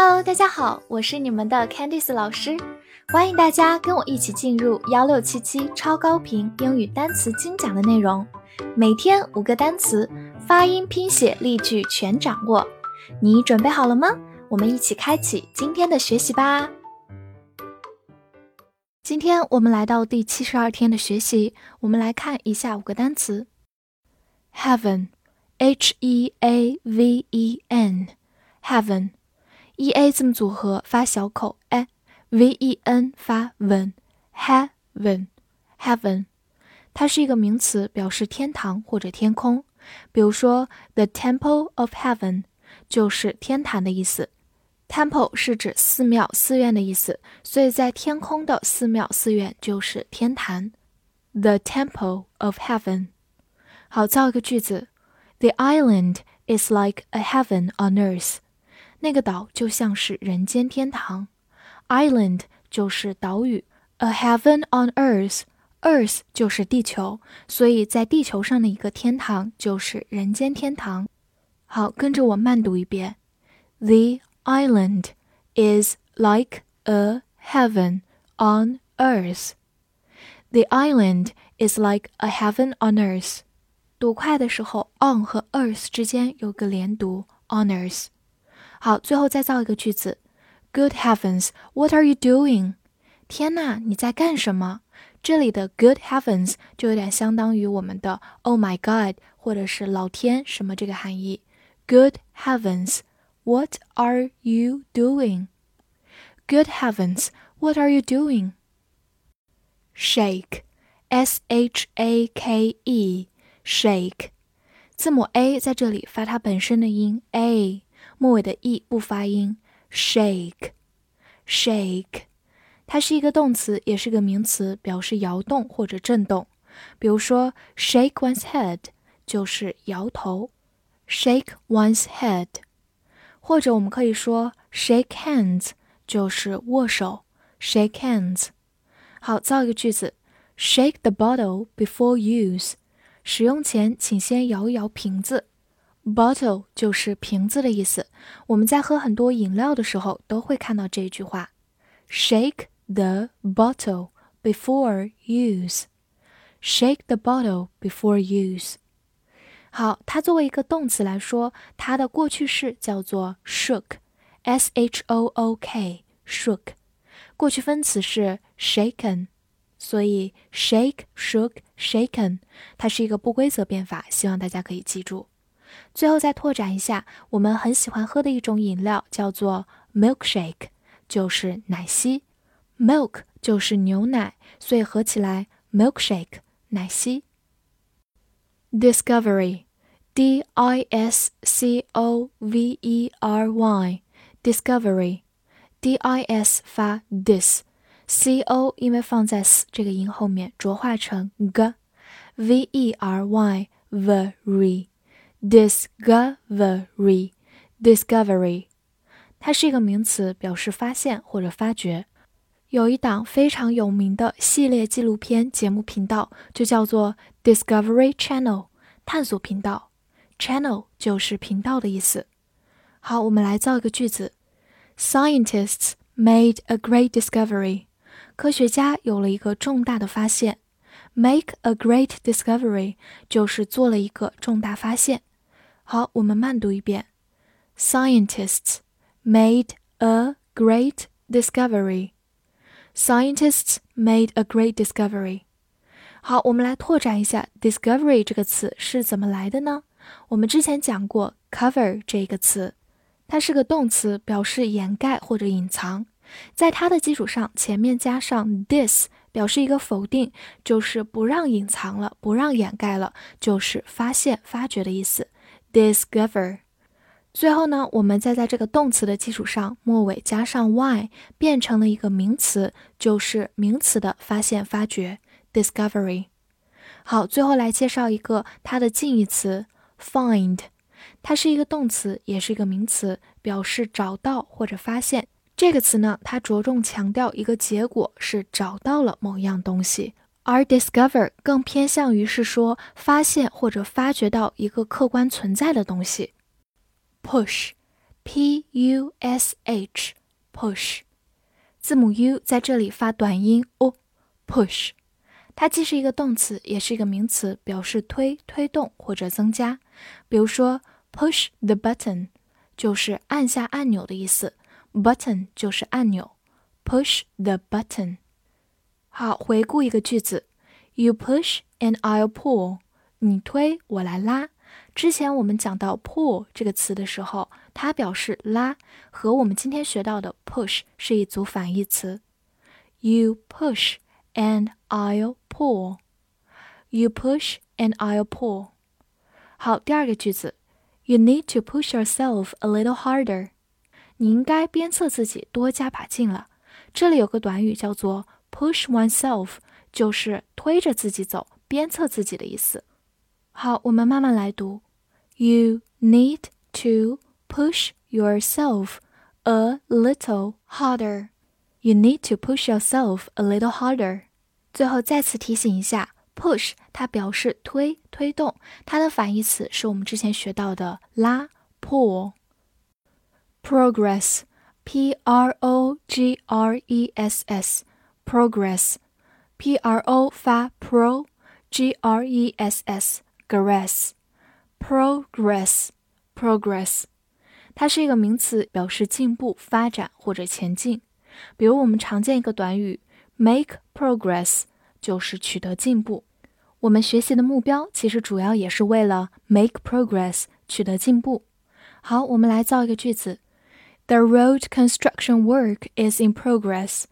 Hello，大家好，我是你们的 Candice 老师，欢迎大家跟我一起进入幺六七七超高频英语单词精讲的内容，每天五个单词，发音、拼写、例句全掌握，你准备好了吗？我们一起开启今天的学习吧。今天我们来到第七十二天的学习，我们来看一下五个单词：heaven，h e a v e n，heaven。E a 字母组合发小口 a，v e n 发 ven heaven heaven，它是一个名词，表示天堂或者天空。比如说，the temple of heaven 就是天坛的意思。temple 是指寺庙、寺院的意思，所以在天空的寺庙、寺院就是天坛。the temple of heaven。好，造一个句子：The island is like a heaven on earth。那个岛就像是人间天堂，island 就是岛屿，a heaven on earth，earth 就是地球，所以在地球上的一个天堂就是人间天堂。好，跟着我慢读一遍：The island is like a heaven on earth. The island is like a heaven on earth. 读快的时候，on 和 earth 之间有个连读，on earth。 好，最后再造一个句子：Good heavens, what are you doing？天呐，你在干什么？这里的 Good heavens 就有点相当于我们的 Oh my God，或者是老天什么这个含义。Good heavens, what are you doing? Good heavens, what are you doing? Shake, S H A K E, shake，字母 a 在这里发它本身的音 a。 末尾的 e 不发音，shake，shake，它是一个动词，也是个名词，表示摇动或者震动。比如说，shake one's head 就是摇头，shake one's head。或者我们可以说，shake hands 就是握手，shake hands。好，造一个句子：shake the bottle before use。使用前，请先摇一摇瓶子。Bottle 就是瓶子的意思。我们在喝很多饮料的时候都会看到这句话：Shake the bottle before use. Shake the bottle before use. 好，它作为一个动词来说，它的过去式叫做 shook，s h o o k，shook。过去分词是 shaken，所以 shake、shook、shaken，它是一个不规则变法，希望大家可以记住。 最后再拓展一下，我们很喜欢喝的一种饮料叫做 milkshake，就是奶昔。milk 就是牛奶，所以合起来 milkshake 奶昔。discovery，d i s c o v e r y，discovery，d i s 发 dis，c o 因为放在 s 这个音后面浊化成 g，v e r y very。Discovery, discovery，它是一个名词，表示发现或者发掘。有一档非常有名的系列纪录片节目频道，就叫做 Discovery Channel，探索频道。Channel 就是频道的意思。好，我们来造一个句子：Scientists made a great discovery。科学家有了一个重大的发现。Make a great discovery 就是做了一个重大发现。好，我们慢读一遍。Scientists made a great discovery. Scientists made a great discovery. 好，我们来拓展一下 “discovery” 这个词是怎么来的呢？我们之前讲过 “cover” 这个词，它是个动词，表示掩盖或者隐藏。在它的基础上，前面加上 “this”，表示一个否定，就是不让隐藏了，不让掩盖了，就是发现、发掘的意思。discover，最后呢，我们再在这个动词的基础上，末尾加上 y，变成了一个名词，就是名词的发现、发掘。discovery。好，最后来介绍一个它的近义词 find，它是一个动词，也是一个名词，表示找到或者发现。这个词呢，它着重强调一个结果是找到了某样东西。而 discover 更偏向于是说发现或者发掘到一个客观存在的东西。push p u s h，push，字母 u 在这里发短音 o，push。它既是一个动词，也是一个名词，表示推、推动或者增加。比如说，push the button 就是按下按钮的意思，button 就是按钮，push the button。好，回顾一个句子：You push and I'll pull。你推，我来拉。之前我们讲到 pull 这个词的时候，它表示拉，和我们今天学到的 push 是一组反义词。You push and I'll pull. You push and I'll pull. 好，第二个句子，You need to push yourself a little harder. 你应该鞭策自己多加把劲了。这里有个短语叫做 push oneself，就是推着自己走、鞭策自己的意思。好，我们慢慢来读。You need to push yourself a little harder. You need to push yourself a little harder. 最后再次提醒一下，push 它表示推、推动，它的反义词是我们之前学到的拉 pull。progress p r o g r e s s progress p r o 发 pro g r e s s gress progress progress，它是一个名词，表示进步、发展或者前进。比如我们常见一个短语 make progress。就是取得进步。我们学习的目标其实主要也是为了 make progress，取得进步。好，我们来造一个句子：The road construction work is in progress。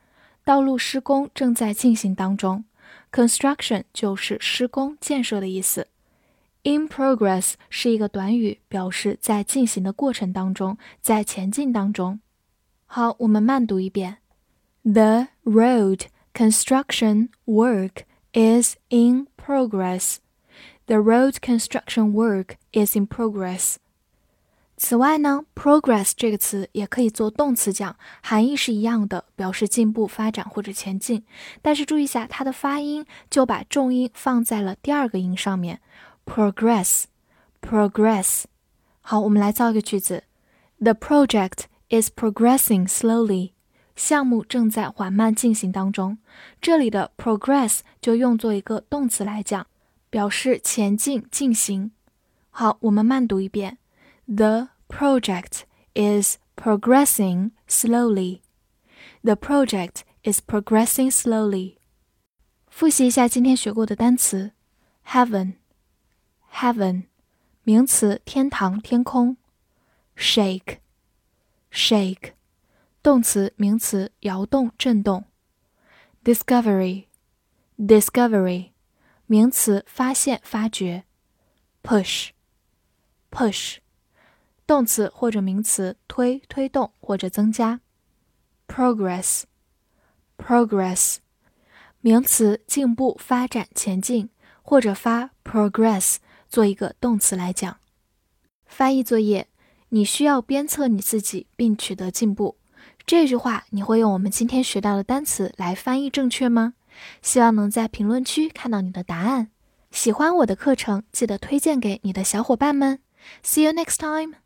道路施工正在进行当中。Construction 就是施工、建设的意思。In progress 是一个短语，表示在进行的过程当中，在前进当中。好，我们慢读一遍：The road Construction work is in progress. The road construction work is in progress. 此外呢，progress 这个词也可以做动词讲，含义是一样的，表示进步、发展或者前进。但是注意一下，它的发音就把重音放在了第二个音上面，progress，progress。好，我们来造一个句子：The project is progressing slowly. 项目正在缓慢进行当中，这里的 progress 就用作一个动词来讲，表示前进、进行。好，我们慢读一遍 ：The project is progressing slowly. The project is progressing slowly. 复习一下今天学过的单词：heaven，heaven，名词，天堂、天空；shake，shake。动词、名词，摇动、震动。discovery，discovery，名词，发现、发掘。push，push， 动词或者名词，推、推动或者增加。progress，progress，名词，进步、发展、前进，或者发 progress 做一个动词来讲。翻译作业，你需要鞭策你自己，并取得进步。这句话你会用我们今天学到的单词来翻译正确吗？希望能在评论区看到你的答案。喜欢我的课程，记得推荐给你的小伙伴们。See you next time.